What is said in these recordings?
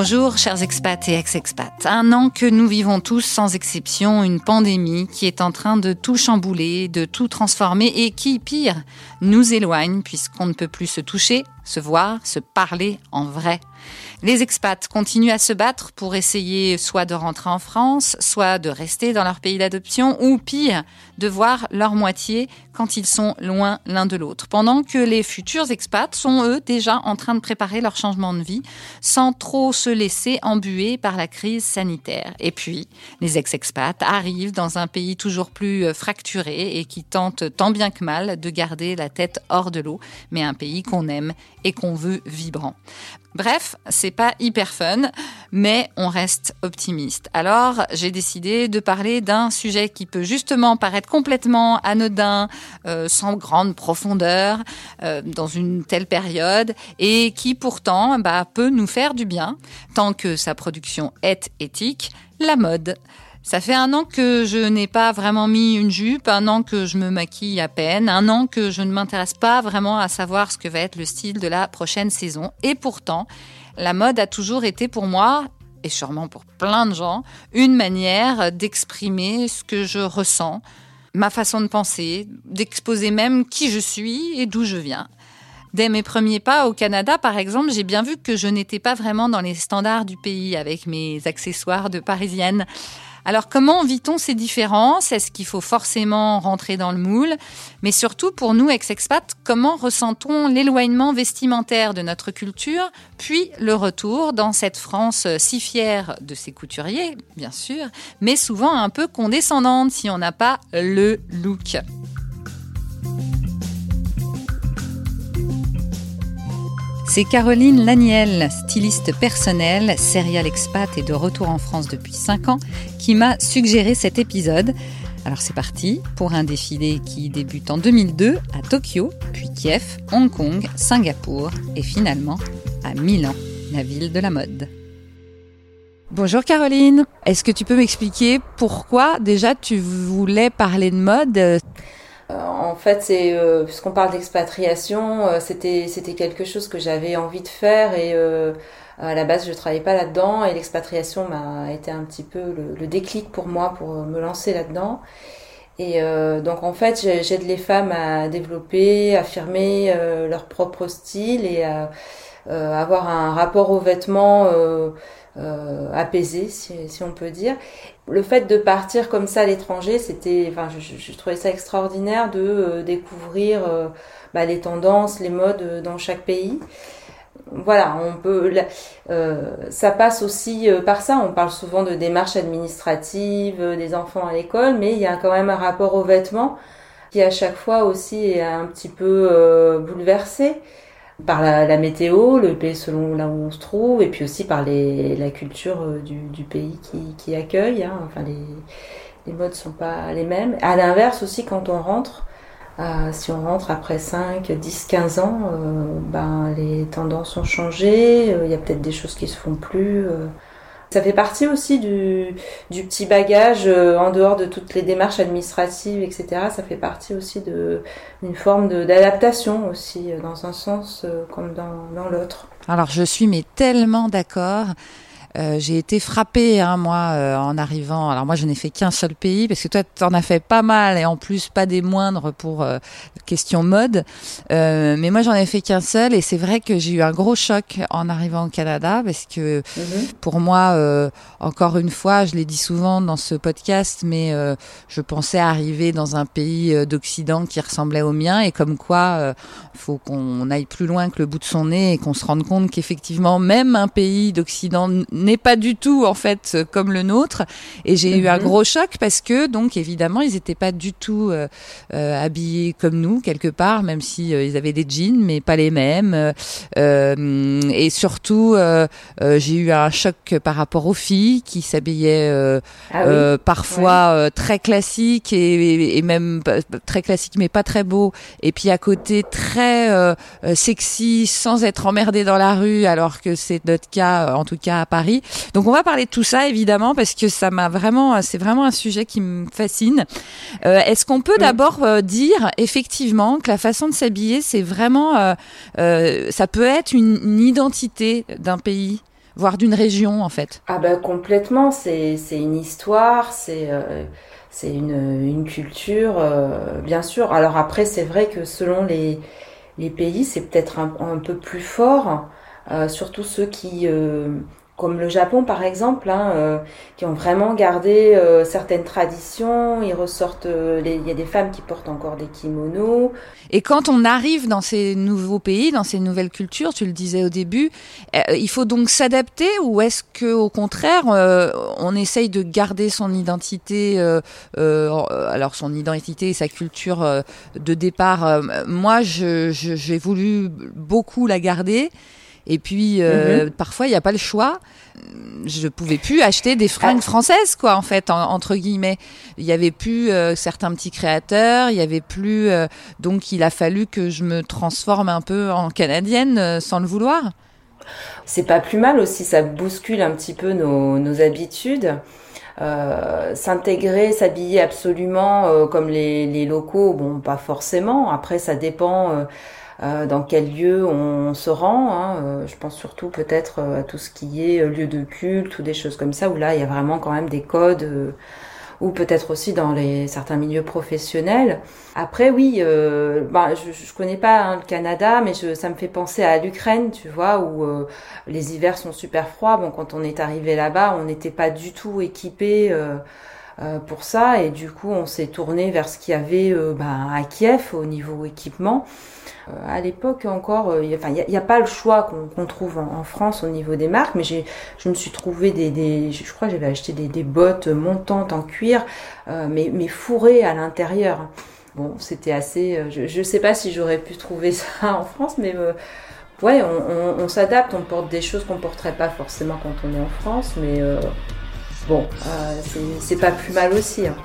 Bonjour chers expats et ex-expats. Un an que nous vivons tous sans exception une pandémie qui est en train de tout chambouler, de tout transformer et qui, pire, nous éloigne puisqu'on ne peut plus se toucher, se voir, se parler en vrai. Les expats continuent à se battre pour essayer soit de rentrer en France, soit de rester dans leur pays d'adoption, ou pire, de voir leur moitié quand ils sont loin l'un de l'autre. Pendant que les futurs expats sont, eux, déjà en train de préparer leur changement de vie, sans trop se laisser embuer par la crise sanitaire. Et puis, les ex-expats arrivent dans un pays toujours plus fracturé et qui tente tant bien que mal de garder la tête hors de l'eau, mais un pays qu'on aime et qu'on veut vibrant. Bref, c'est pas hyper fun, mais on reste optimiste. Alors, j'ai décidé de parler d'un sujet qui peut justement paraître complètement anodin, euh, sans grande profondeur, euh, dans une telle période, et qui pourtant bah, peut nous faire du bien, tant que sa production est éthique, la mode. Ça fait un an que je n'ai pas vraiment mis une jupe, un an que je me maquille à peine, un an que je ne m'intéresse pas vraiment à savoir ce que va être le style de la prochaine saison. Et pourtant, la mode a toujours été pour moi, et sûrement pour plein de gens, une manière d'exprimer ce que je ressens, ma façon de penser, d'exposer même qui je suis et d'où je viens. Dès mes premiers pas au Canada, par exemple, j'ai bien vu que je n'étais pas vraiment dans les standards du pays avec mes accessoires de parisienne. Alors comment vit-on ces différences? Est-ce qu'il faut forcément rentrer dans le moule? Mais surtout pour nous ex-expats, comment ressentons l'éloignement vestimentaire de notre culture, puis le retour dans cette France si fière de ses couturiers, bien sûr, mais souvent un peu condescendante si on n'a pas le look? C'est Caroline Laniel, styliste personnelle, serial expat et de retour en France depuis 5 ans, qui m'a suggéré cet épisode. Alors c'est parti pour un défilé qui débute en 2002 à Tokyo, puis Kiev, Hong Kong, Singapour et finalement à Milan, la ville de la mode. Bonjour Caroline, est-ce que tu peux m'expliquer pourquoi déjà tu voulais parler de mode? En fait, c'est euh, puisqu'on parle d'expatriation, euh, c'était c'était quelque chose que j'avais envie de faire et euh, à la base je travaillais pas là-dedans et l'expatriation m'a été un petit peu le, déclic pour moi pour me lancer là-dedans. Et donc en fait, j'aide les femmes à développer, affirmer leur propre style et à avoir un rapport aux vêtements euh, apaisé, si, si, on peut dire. Le fait de partir comme ça à l'étranger, c'était, enfin, je, je, trouvais ça extraordinaire de euh, découvrir euh, bah, les tendances, les modes euh, dans chaque pays. Voilà, on peut. ça passe aussi par ça. On parle souvent de démarches administratives, des enfants à l'école, mais il y a quand même un rapport aux vêtements qui à chaque fois aussi est un petit peu bouleversé par la, la, météo, le pays selon là où on se trouve, et puis aussi par les, la culture euh, du, du pays qui, qui accueille. Hein. Enfin, les, les modes sont pas les mêmes. À l'inverse aussi, quand on rentre, euh, si on rentre après 5, 10, 15 ans, euh, ben, les tendances ont changé, il y a peut-être des choses qui se font plus. Ça fait partie aussi du, du petit bagage euh, en dehors de toutes les démarches administratives, etc. Ça fait partie aussi d'une forme d'adaptation aussi euh, dans un sens euh, comme dans, dans l'autre. Alors je suis mais tellement d'accord. Euh, j'ai été frappée, hein, moi, euh, en arrivant. Alors moi, je n'ai fait qu'un seul pays, parce que toi, tu en as fait pas mal, et en plus, pas des moindres pour euh, question mode. Euh, mais moi, j'en ai fait qu'un seul, et c'est vrai que j'ai eu un gros choc en arrivant au Canada, parce que -hmm. pour moi, encore une fois, je l'ai dit souvent dans ce podcast, mais je pensais arriver dans un pays d'Occident qui ressemblait au mien, et comme quoi, faut qu'on aille plus loin que le bout de son nez, et qu'on se rende compte qu'effectivement, même un pays d'Occident n'est pas du tout en fait comme le nôtre et j'ai mm -hmm. eu un mhm. gros choc parce que donc évidemment ils n'étaient pas du tout euh, euh, habillés comme nous quelque part même si euh, ils avaient des jeans mais pas les mêmes et surtout j'ai eu un choc par rapport aux filles qui s'habillaient ah oui. parfois ouais. très classiques et, et, même très classiques mais pas très beaux et puis à côté très sexy sans être emmerdé dans la rue alors que c'est notre cas en tout cas à Paris donc on va parler de tout ça évidemment parce que ça m'a vraiment, c'est vraiment un sujet qui me fascine. Euh, Est-ce qu'on peut d'abord euh, dire effectivement que la façon de s'habiller, c'est vraiment, euh, ça peut être une, une identité d'un pays voire d'une région en fait? Ah ben complètement, c'est une histoire, c'est c'est une, une, culture, bien sûr. Alors après, c'est vrai que selon les, les pays, c'est peut-être un, un, peu plus fort, surtout ceux qui comme le Japon par exemple, hein, euh, qui ont vraiment gardé euh, certaines traditions. Ils ressortent, euh, il y a des femmes qui portent encore des kimonos. Et quand on arrive dans ces nouveaux pays, dans ces nouvelles cultures, tu le disais au début, il faut donc s'adapter ou est-ce que au contraire, on essaye de garder son identité, alors son identité et sa culture de départ. moi, j'ai voulu beaucoup la garder. Et puis, euh, mhm. parfois, il n'y a pas le choix. Je pouvais plus acheter des fringues françaises, quoi, en fait, entre guillemets. Il y avait plus euh, certains petits créateurs, il y avait plus. Euh, donc, il a fallu que je me transforme un peu en canadienne sans le vouloir. C'est pas plus mal aussi, ça bouscule un petit peu nos, nos habitudes. Euh, s'intégrer, s'habiller absolument comme les, les, locaux, bon, pas forcément. Après, ça dépend euh, dans quel lieu on se rend. Hein. Euh, je pense surtout peut-être euh, à tout ce qui est lieu de culte ou des choses comme ça, où là il y a vraiment quand même des codes ou peut-être aussi dans les certains milieux professionnels. Après, oui, euh, bah, je, je connais pas hein, le Canada, mais je, ça me fait penser à l'Ukraine, tu vois, où les hivers sont super froids. Bon, quand on est arrivé là-bas, on n'était pas du tout équipé. Euh, pour ça et du coup on s'est tourné vers ce qu'il y avait bah, à Kiev au niveau équipement euh, à l'époque encore, euh, il n'y a, a, pas le choix qu'on trouve en, France au niveau des marques, mais je me suis trouvé des, des je crois j'avais acheté des, des, bottes montantes en cuir, euh, mais, mais fourrées à l'intérieur. Bon, c'était assez. Je ne sais pas si j'aurais pu trouver ça en France, mais ouais, on, on, on s'adapte, on porte des choses qu'on porterait pas forcément quand on est en France, mais bon, c'est pas plus mal aussi. Hein.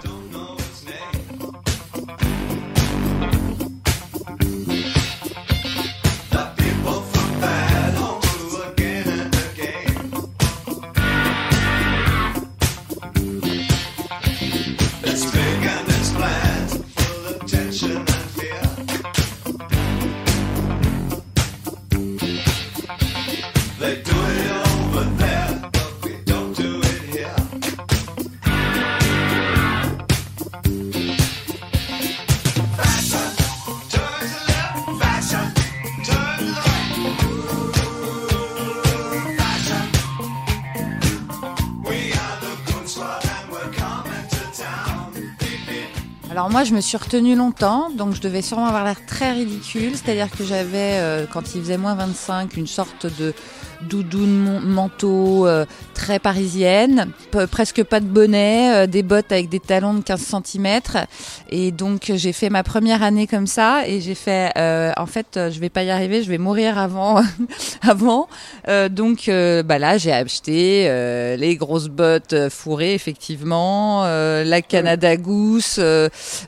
Moi, je me suis retenue longtemps, donc je devais sûrement avoir l'air très ridicule. C'est-à-dire que j'avais, euh, quand il faisait moins 25, une sorte de doudoune manteau euh, très parisienne, presque pas de bonnet, euh, des bottes avec des talons de 15 cm. Et donc j'ai fait ma première année comme ça et j'ai fait, en fait, je vais pas y arriver, je vais mourir avant, avant. donc bah là j'ai acheté les grosses bottes fourrées effectivement, la Canada Goose.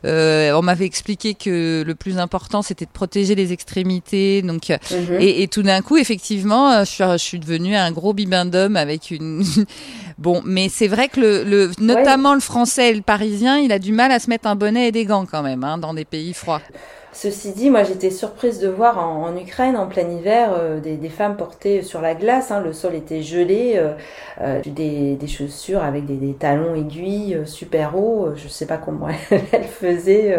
On m'avait expliqué que le plus important c'était de protéger les extrémités. Donc mhm. et, et, tout d'un coup effectivement je suis je suis devenue un gros bibendum avec une. bon, mais c'est vrai que le, notamment le français et le parisien, il a du mal à se mettre un bonnet et des gants quand même, hein, dans des pays froids. Ceci dit, moi j'étais surprise de voir en, Ukraine, en plein hiver, euh, des, femmes portées sur la glace. Hein, le sol était gelé, euh, euh, des, chaussures avec des, talons aiguilles super hauts. Je sais pas comment elles faisaient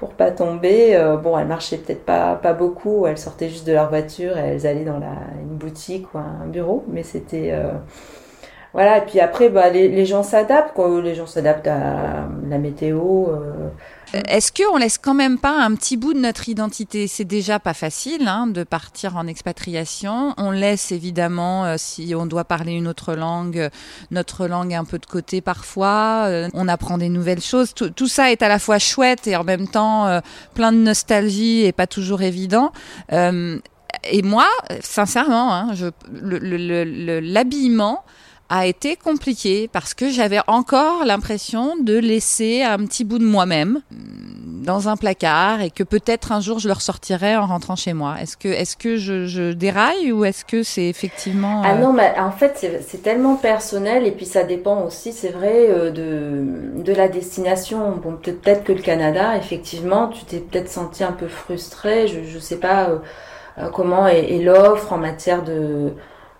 pour pas tomber. bon, elles marchaient peut-être pas pas beaucoup. Elles sortaient juste de leur voiture et elles allaient dans une boutique ou un bureau. Mais c'était voilà. Et puis après, bah, les, les gens s'adaptent. Les gens s'adaptent à la météo. Est-ce qu'on laisse quand même pas un petit bout de notre identité? C'est déjà pas facile hein, de partir en expatriation. On laisse évidemment, euh, si on doit parler une autre langue, notre langue un peu de côté parfois. Euh, on apprend des nouvelles choses. Tout, ça est à la fois chouette et en même temps euh, plein de nostalgie et pas toujours évident. et moi, sincèrement, hein, l'habillement a été compliqué parce que j'avais encore l'impression de laisser un petit bout de moi-même mm, dans un placard et que peut-être un jour je le ressortirais en rentrant chez moi. Est-ce que, est-ce que je, je déraille ou est-ce que c'est effectivement... Ah euh, non, mais en fait c'est tellement personnel et puis ça dépend aussi, c'est vrai, euh, de, de la destination. Bon, peut-être que le Canada, effectivement, tu t'es peut-être senti un peu frustré, je ne sais pas euh, comment est l'offre en matière de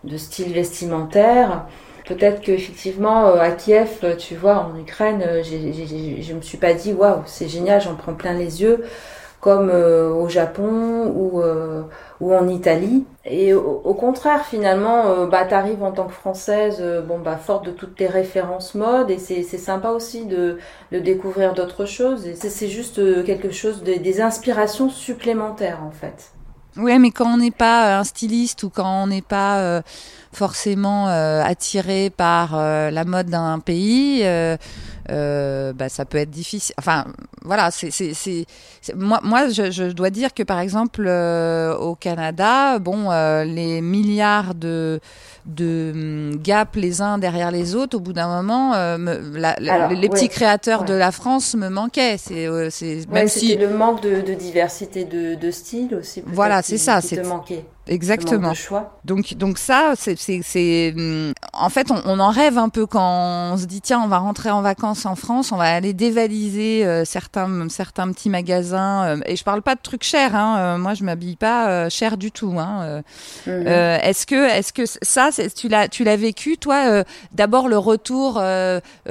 de style vestimentaire. Peut-être qu'effectivement, à Kiev, tu vois, en Ukraine, je me suis pas dit, waouh, c'est génial, j'en prends plein les yeux comme euh, au Japon ou, euh, ou en Italie. Et au, contraire, finalement, euh, bah, t'arrives en tant que française, bon bah forte de toutes tes références mode, et c'est sympa aussi de, de découvrir d'autres choses. Et c'est juste quelque chose des inspirations supplémentaires en fait. Oui, mais quand on n'est pas un styliste ou quand on n'est pas forcément attiré par la mode d'un pays euh, bah, ça peut être difficile. Enfin, voilà, c'est, c'est, moi, moi je, je, dois dire que par exemple euh, au Canada, bon, euh, les milliards de de hum, gaps les uns derrière les autres, au bout d'un moment, les petits créateurs de la France me manquaient. C'est, c'est même si le manque de, de diversité de, de style aussi. Voilà, c'est ça. c'est manqué. Exactement. choix. Donc, donc ça, c'est, hum, en fait, on, on, en rêve un peu quand on se dit tiens, on va rentrer en vacances en France, on va aller dévaliser euh, certains, certains petits magasins. Euh, et je parle pas de trucs chers. Hein, euh, moi, je m'habille pas cher du tout. Hein, mhm. est-ce que, est-ce que ça, tu l'as, tu l'as vécu toi D'abord le retour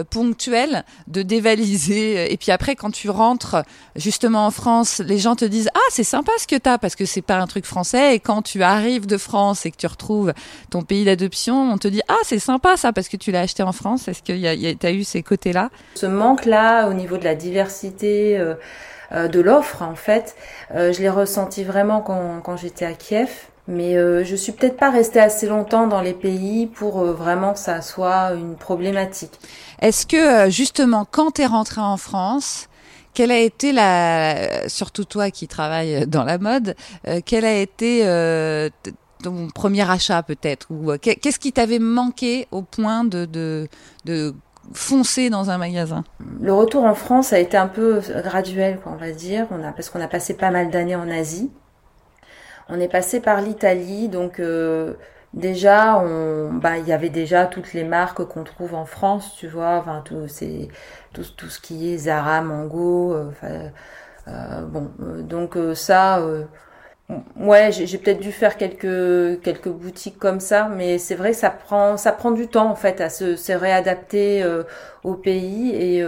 ponctuel de dévaliser, et puis après, quand tu rentres justement en France, les gens te disent ah c'est sympa ce que t'as parce que c'est pas un truc français. Et quand tu arrives de France et que tu retrouves ton pays d'adoption, on te dit ah c'est sympa ça parce que tu l'as acheté en France. Est-ce que tu as eu ces côtés-là? Ce manque-là au niveau de la diversité euh, euh, de l'offre, en fait, euh, je l'ai ressenti vraiment quand, quand j'étais à Kiev. Mais je suis peut-être pas restée assez longtemps dans les pays pour vraiment que ça soit une problématique. Est-ce que justement quand tu es rentrée en France, quelle a été la, surtout toi qui travailles dans la mode, euh, quel a été euh, ton premier achat peut-être? Ou euh, qu'est-ce qui t'avait manqué au point de, de, de foncer dans un magasin? Le retour en France a été un peu graduel, quoi, on va dire, on a, parce qu'on a passé pas mal d'années en Asie. On est passé par l'Italie, donc déjà, on, bah, il y avait déjà toutes les marques qu'on trouve en France, tu vois, enfin, tout, c'est, tout, tout ce qui est Zara, Mango, euh, euh, bon, euh, donc ça, ouais, j'ai peut-être dû faire quelques quelques boutiques comme ça, mais c'est vrai que ça prend ça prend du temps en fait à se, se réadapter au pays et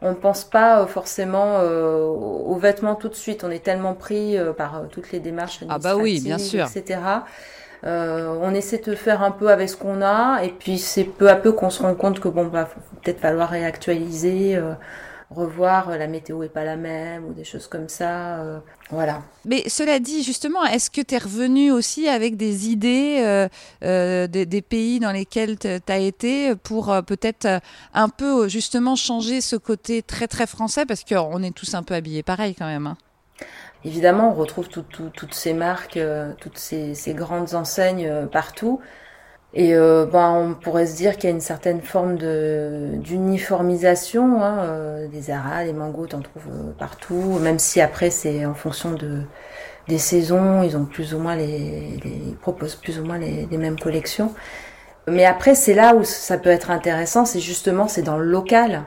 on ne pense pas forcément aux vêtements tout de suite. On est tellement pris par toutes les démarches ah bah oui, bien sûr, etc. Euh, on essaie de faire un peu avec ce qu'on a, et puis c'est peu à peu qu'on se rend compte que bon, bah, peut-être falloir réactualiser, euh, revoir euh, la météo est pas la même ou des choses comme ça, voilà. Mais cela dit, justement, est-ce que tu es revenu aussi avec des idées des, pays dans lesquels tu as été pour peut-être un peu justement changer ce côté très très français? Parce qu'on est tous un peu habillés pareil quand même. Hein. Évidemment, on retrouve toutes ces marques, euh, toutes ces, grandes enseignes euh, partout. Et euh, ben, on pourrait se dire qu'il y a une certaine forme de d'uniformisation. Hein, des Zara, les Mango, t'en trouves partout. Même si après c'est en fonction de des saisons, ils ont plus ou moins les, proposent plus ou moins les, les mêmes collections. Mais après c'est là où ça peut être intéressant, c'est justement c'est dans le local.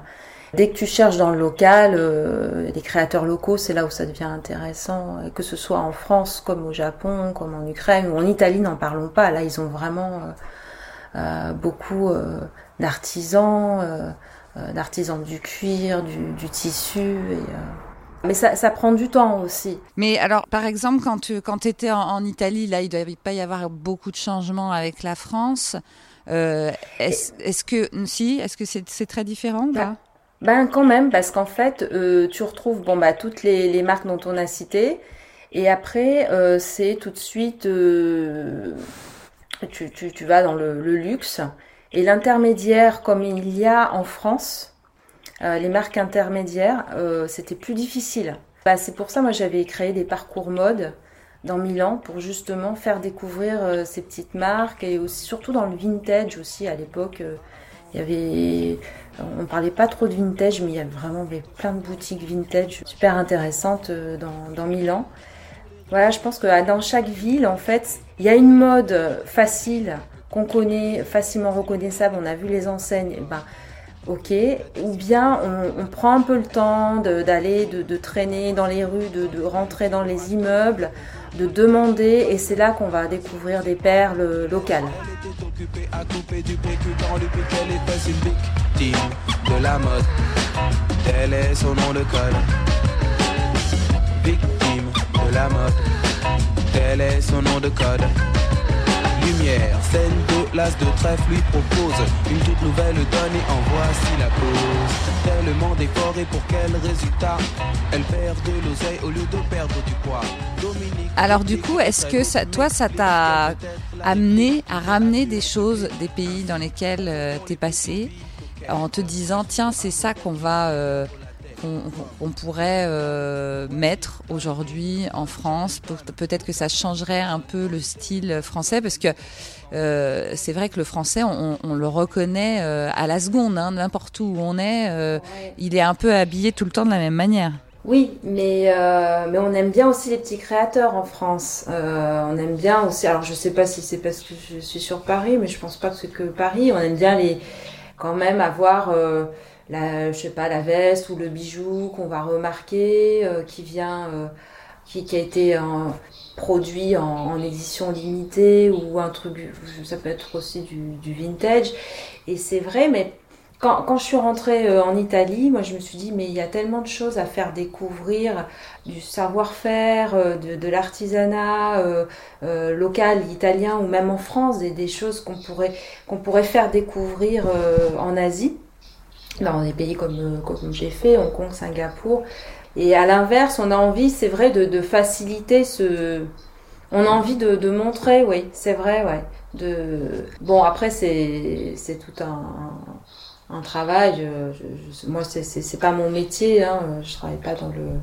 Dès que tu cherches dans le local, euh, les créateurs locaux, c'est là où ça devient intéressant, que ce soit en France comme au Japon, comme en Ukraine ou en Italie, n'en parlons pas. Là, ils ont vraiment euh, euh, beaucoup d'artisans, d'artisans du cuir, du, tissu. Et, mais ça, ça, prend du temps aussi. Mais alors, par exemple, quand tu quand étais en, en, Italie, là, il ne devait pas y avoir beaucoup de changements avec la France. est-ce, est que si, est-ce que c'est, très différent pas? Ben quand même, parce qu'en fait, euh, tu retrouves bon bah toutes les, les, marques dont on a cité, et après euh, c'est tout de suite euh, tu, tu, tu, vas dans le, le luxe et l'intermédiaire comme il y a en France, les marques intermédiaires, c'était plus difficile. Bah, c'est pour ça moi j'avais créé des parcours mode dans Milan pour justement faire découvrir ces petites marques et aussi surtout dans le vintage aussi à l'époque il y avait, on parlait pas trop de vintage, mais il y avait vraiment plein de boutiques vintage super intéressantes euh, dans, dans Milan. Voilà, je pense que dans chaque ville, en fait, il y a une mode facile qu'on connaît, facilement reconnaissable. On a vu les enseignes, eh ben, ok. Ou bien on, prend un peu le temps d'aller, de, traîner dans les rues, de, rentrer dans les immeubles, de demander et c'est là qu'on va découvrir des perles locales. de la mode, tel est son nom de code. Victime de la mode, tel est son nom de code lumière. Scène de l'as de trèfle lui propose une toute nouvelle donne et en voici la cause. Tellement d'efforts et pour quel résultat? Elle perd de l'oseille au lieu de perdre du poids. Alors du coup, est-ce que ça, toi, ça t'a amené à ramener des choses des pays dans lesquels euh, tu es passé en te disant, tiens, c'est ça qu'on va... Euh, on pourrait euh, mettre aujourd'hui en France. Peut-être que ça changerait un peu le style français parce que euh, c'est vrai que le français, on, le reconnaît euh, à la seconde, hein, n'importe où on est. Il est un peu habillé tout le temps de la même manière. Oui, mais, mais on aime bien aussi les petits créateurs en France. on aime bien aussi, alors je sais pas si c'est parce que je suis sur Paris, mais je pense pas que c'est que Paris. On aime bien les, quand même avoir la, je sais pas, la veste ou le bijou qu'on va remarquer, euh, qui vient, euh, qui, qui, a été produit en, en, édition limitée ou un truc, ça peut être aussi du, du vintage. Et c'est vrai, mais quand, quand, je suis rentrée euh, en Italie, moi je me suis dit, mais il y a tellement de choses à faire découvrir, du savoir-faire, de, de l'artisanat euh, local italien ou même en France, des, des choses qu'on pourrait, qu'on pourrait faire découvrir en Asie dans des pays comme, euh, comme j'ai fait, Hong Kong, Singapour. Et à l'inverse, on a envie, c'est vrai, de, de, faciliter ce. On a envie de, montrer, oui, c'est vrai, ouais. De... Bon, après, c'est, tout un, un, travail. Euh, je, je, moi, c'est, pas mon métier. Hein. Je travaille pas dans le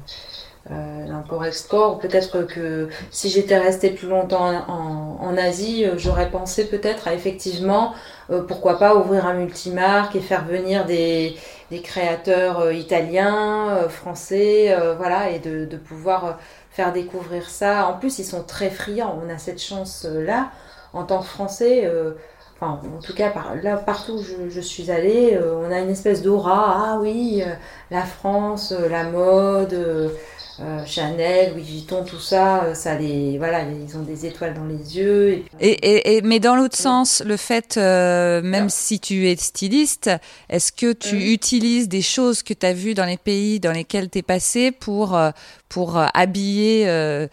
euh, l'import-export. Peut-être que si j'étais restée plus longtemps en, Asie, euh, j'aurais pensé peut-être à effectivement, euh, pourquoi pas ouvrir un multimarque et faire venir des, des créateurs euh, italiens, français, voilà, et de, de, pouvoir faire découvrir ça. En plus, ils sont très friands. On a cette chance-là en tant que Français. Enfin, en tout cas, là, partout où je, je suis allée, on a une espèce d'aura. Ah oui, la France, la mode, euh, Chanel, Louis Vuitton, tout ça, euh, ça les, voilà, ils ont des étoiles dans les yeux. Et, et, et mais dans l'autre sens, le fait, euh, même si tu es styliste, est-ce que tu mm. utilises des choses que tu as vues dans les pays dans lesquels tu es passé pour pour habiller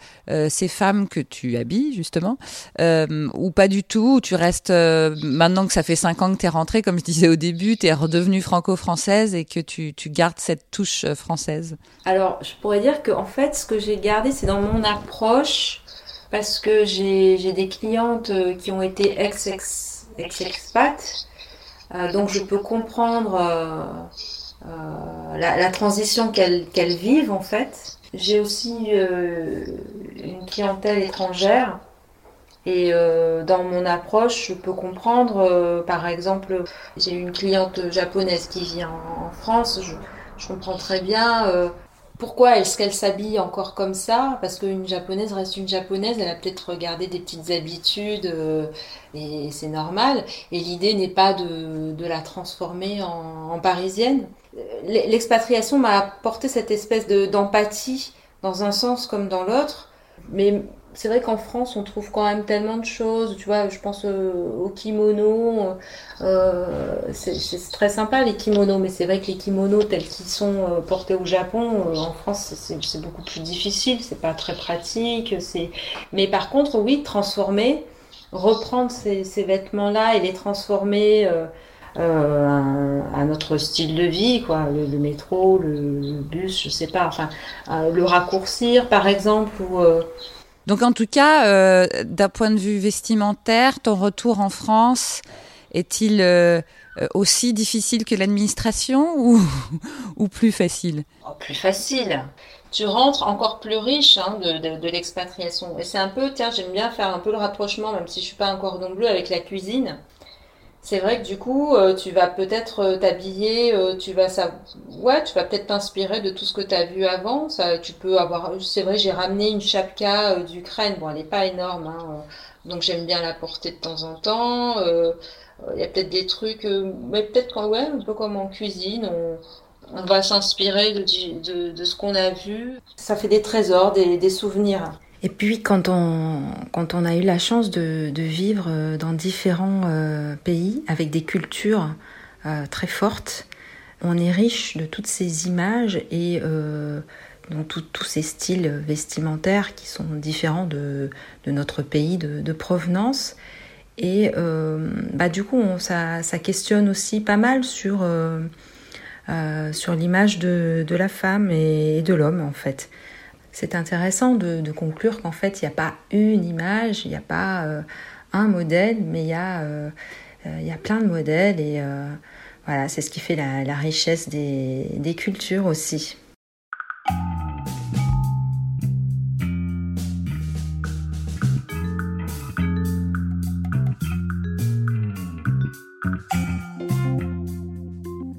ces femmes que tu habilles justement, ou pas du tout, ou tu restes maintenant que ça fait cinq ans que tu es rentrée, comme je disais au début, tu es redevenue franco-française et que tu, tu gardes cette touche française? Alors, je pourrais dire que en fait, ce que j'ai gardé, c'est dans mon approche, parce que j'ai des clientes euh, qui ont été ex-expat, euh, donc je peux comprendre euh, la, transition qu'elles vivent en fait. J'ai aussi une clientèle étrangère. Et dans mon approche, je peux comprendre, par exemple, j'ai une cliente japonaise qui vit en, France, je, je, comprends très bien pourquoi est-ce qu'elle s'habille encore comme ça? Parce qu'une japonaise reste une japonaise, elle a peut-être regardé des petites habitudes euh, et c'est normal. Et l'idée n'est pas de, de, la transformer en, en parisienne. L'expatriation m'a apporté cette espèce d'empathie dans un sens comme dans l'autre. Mais c'est vrai qu'en France, on trouve quand même tellement de choses. Tu vois, je pense euh, aux kimonos. Euh, c'est très sympa les kimonos, mais c'est vrai que les kimonos tels qu'ils sont euh, portés au Japon, en France, c'est beaucoup plus difficile. C'est pas très pratique. C'est. Mais par contre, oui, transformer, reprendre ces, vêtements-là et les transformer. Euh, à, notre style de vie, quoi, le, métro, le, bus, je sais pas, enfin, le raccourcir par exemple, ou donc en tout cas, euh, d'un point de vue vestimentaire, ton retour en France est-il euh, euh, aussi difficile que l'administration ou, plus facile? Oh, Plus facile. Tu rentres encore plus riche hein, de, de, l'expatriation. Et c'est un peu, tiens, j'aime bien faire un peu le rapprochement, même si je suis pas un cordon bleu avec la cuisine c'est vrai que du coup, euh, tu vas peut-être euh, t'habiller, euh, tu vas ça, ouais, tu vas peut-être t'inspirer de tout ce que tu as vu avant. Ça, tu peux avoir, c'est vrai, j'ai ramené une chapka d'Ukraine. Bon, elle n'est pas énorme, hein, donc j'aime bien la porter de temps en temps. Il y a peut-être des trucs, mais peut-être ouais, un peu comme en cuisine, on, on va s'inspirer de, de, de, ce qu'on a vu. Ça fait des trésors, des, des souvenirs. Et puis quand on, a eu la chance de, vivre dans différents euh, pays avec des cultures euh, très fortes, on est riche de toutes ces images et euh, donc tous ces styles vestimentaires qui sont différents de, notre pays de, provenance. Et euh, bah, du coup, ça, ça, questionne aussi pas mal sur, euh, euh, sur l'image de, la femme et, de l'homme, en fait. C'est intéressant de, conclure qu'en fait, il n'y a pas une image, il n'y a pas euh, un modèle, mais il y, a, euh, il y a plein de modèles. Et voilà, c'est ce qui fait la, richesse des cultures aussi.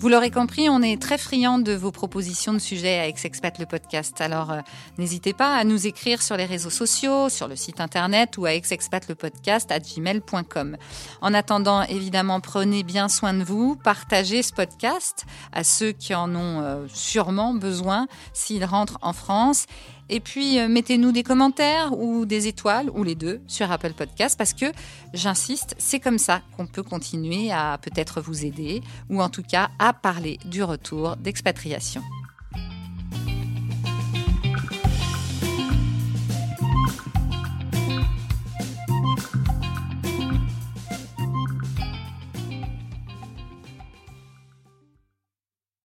Vous l'aurez compris, on est très friand de vos propositions de sujets à Ex-Expat le podcast. Alors euh, n'hésitez pas à nous écrire sur les réseaux sociaux, sur le site internet ou à exexpatlepodcast à gmail.com. En attendant, évidemment, prenez bien soin de vous, partagez ce podcast à ceux qui en ont euh, sûrement besoin s'ils rentrent en France et puis, euh, mettez-nous des commentaires ou des étoiles, ou les deux, sur Apple Podcast, parce que, j'insiste, c'est comme ça qu'on peut continuer à peut-être vous aider, ou en tout cas à parler du retour d'expatriation.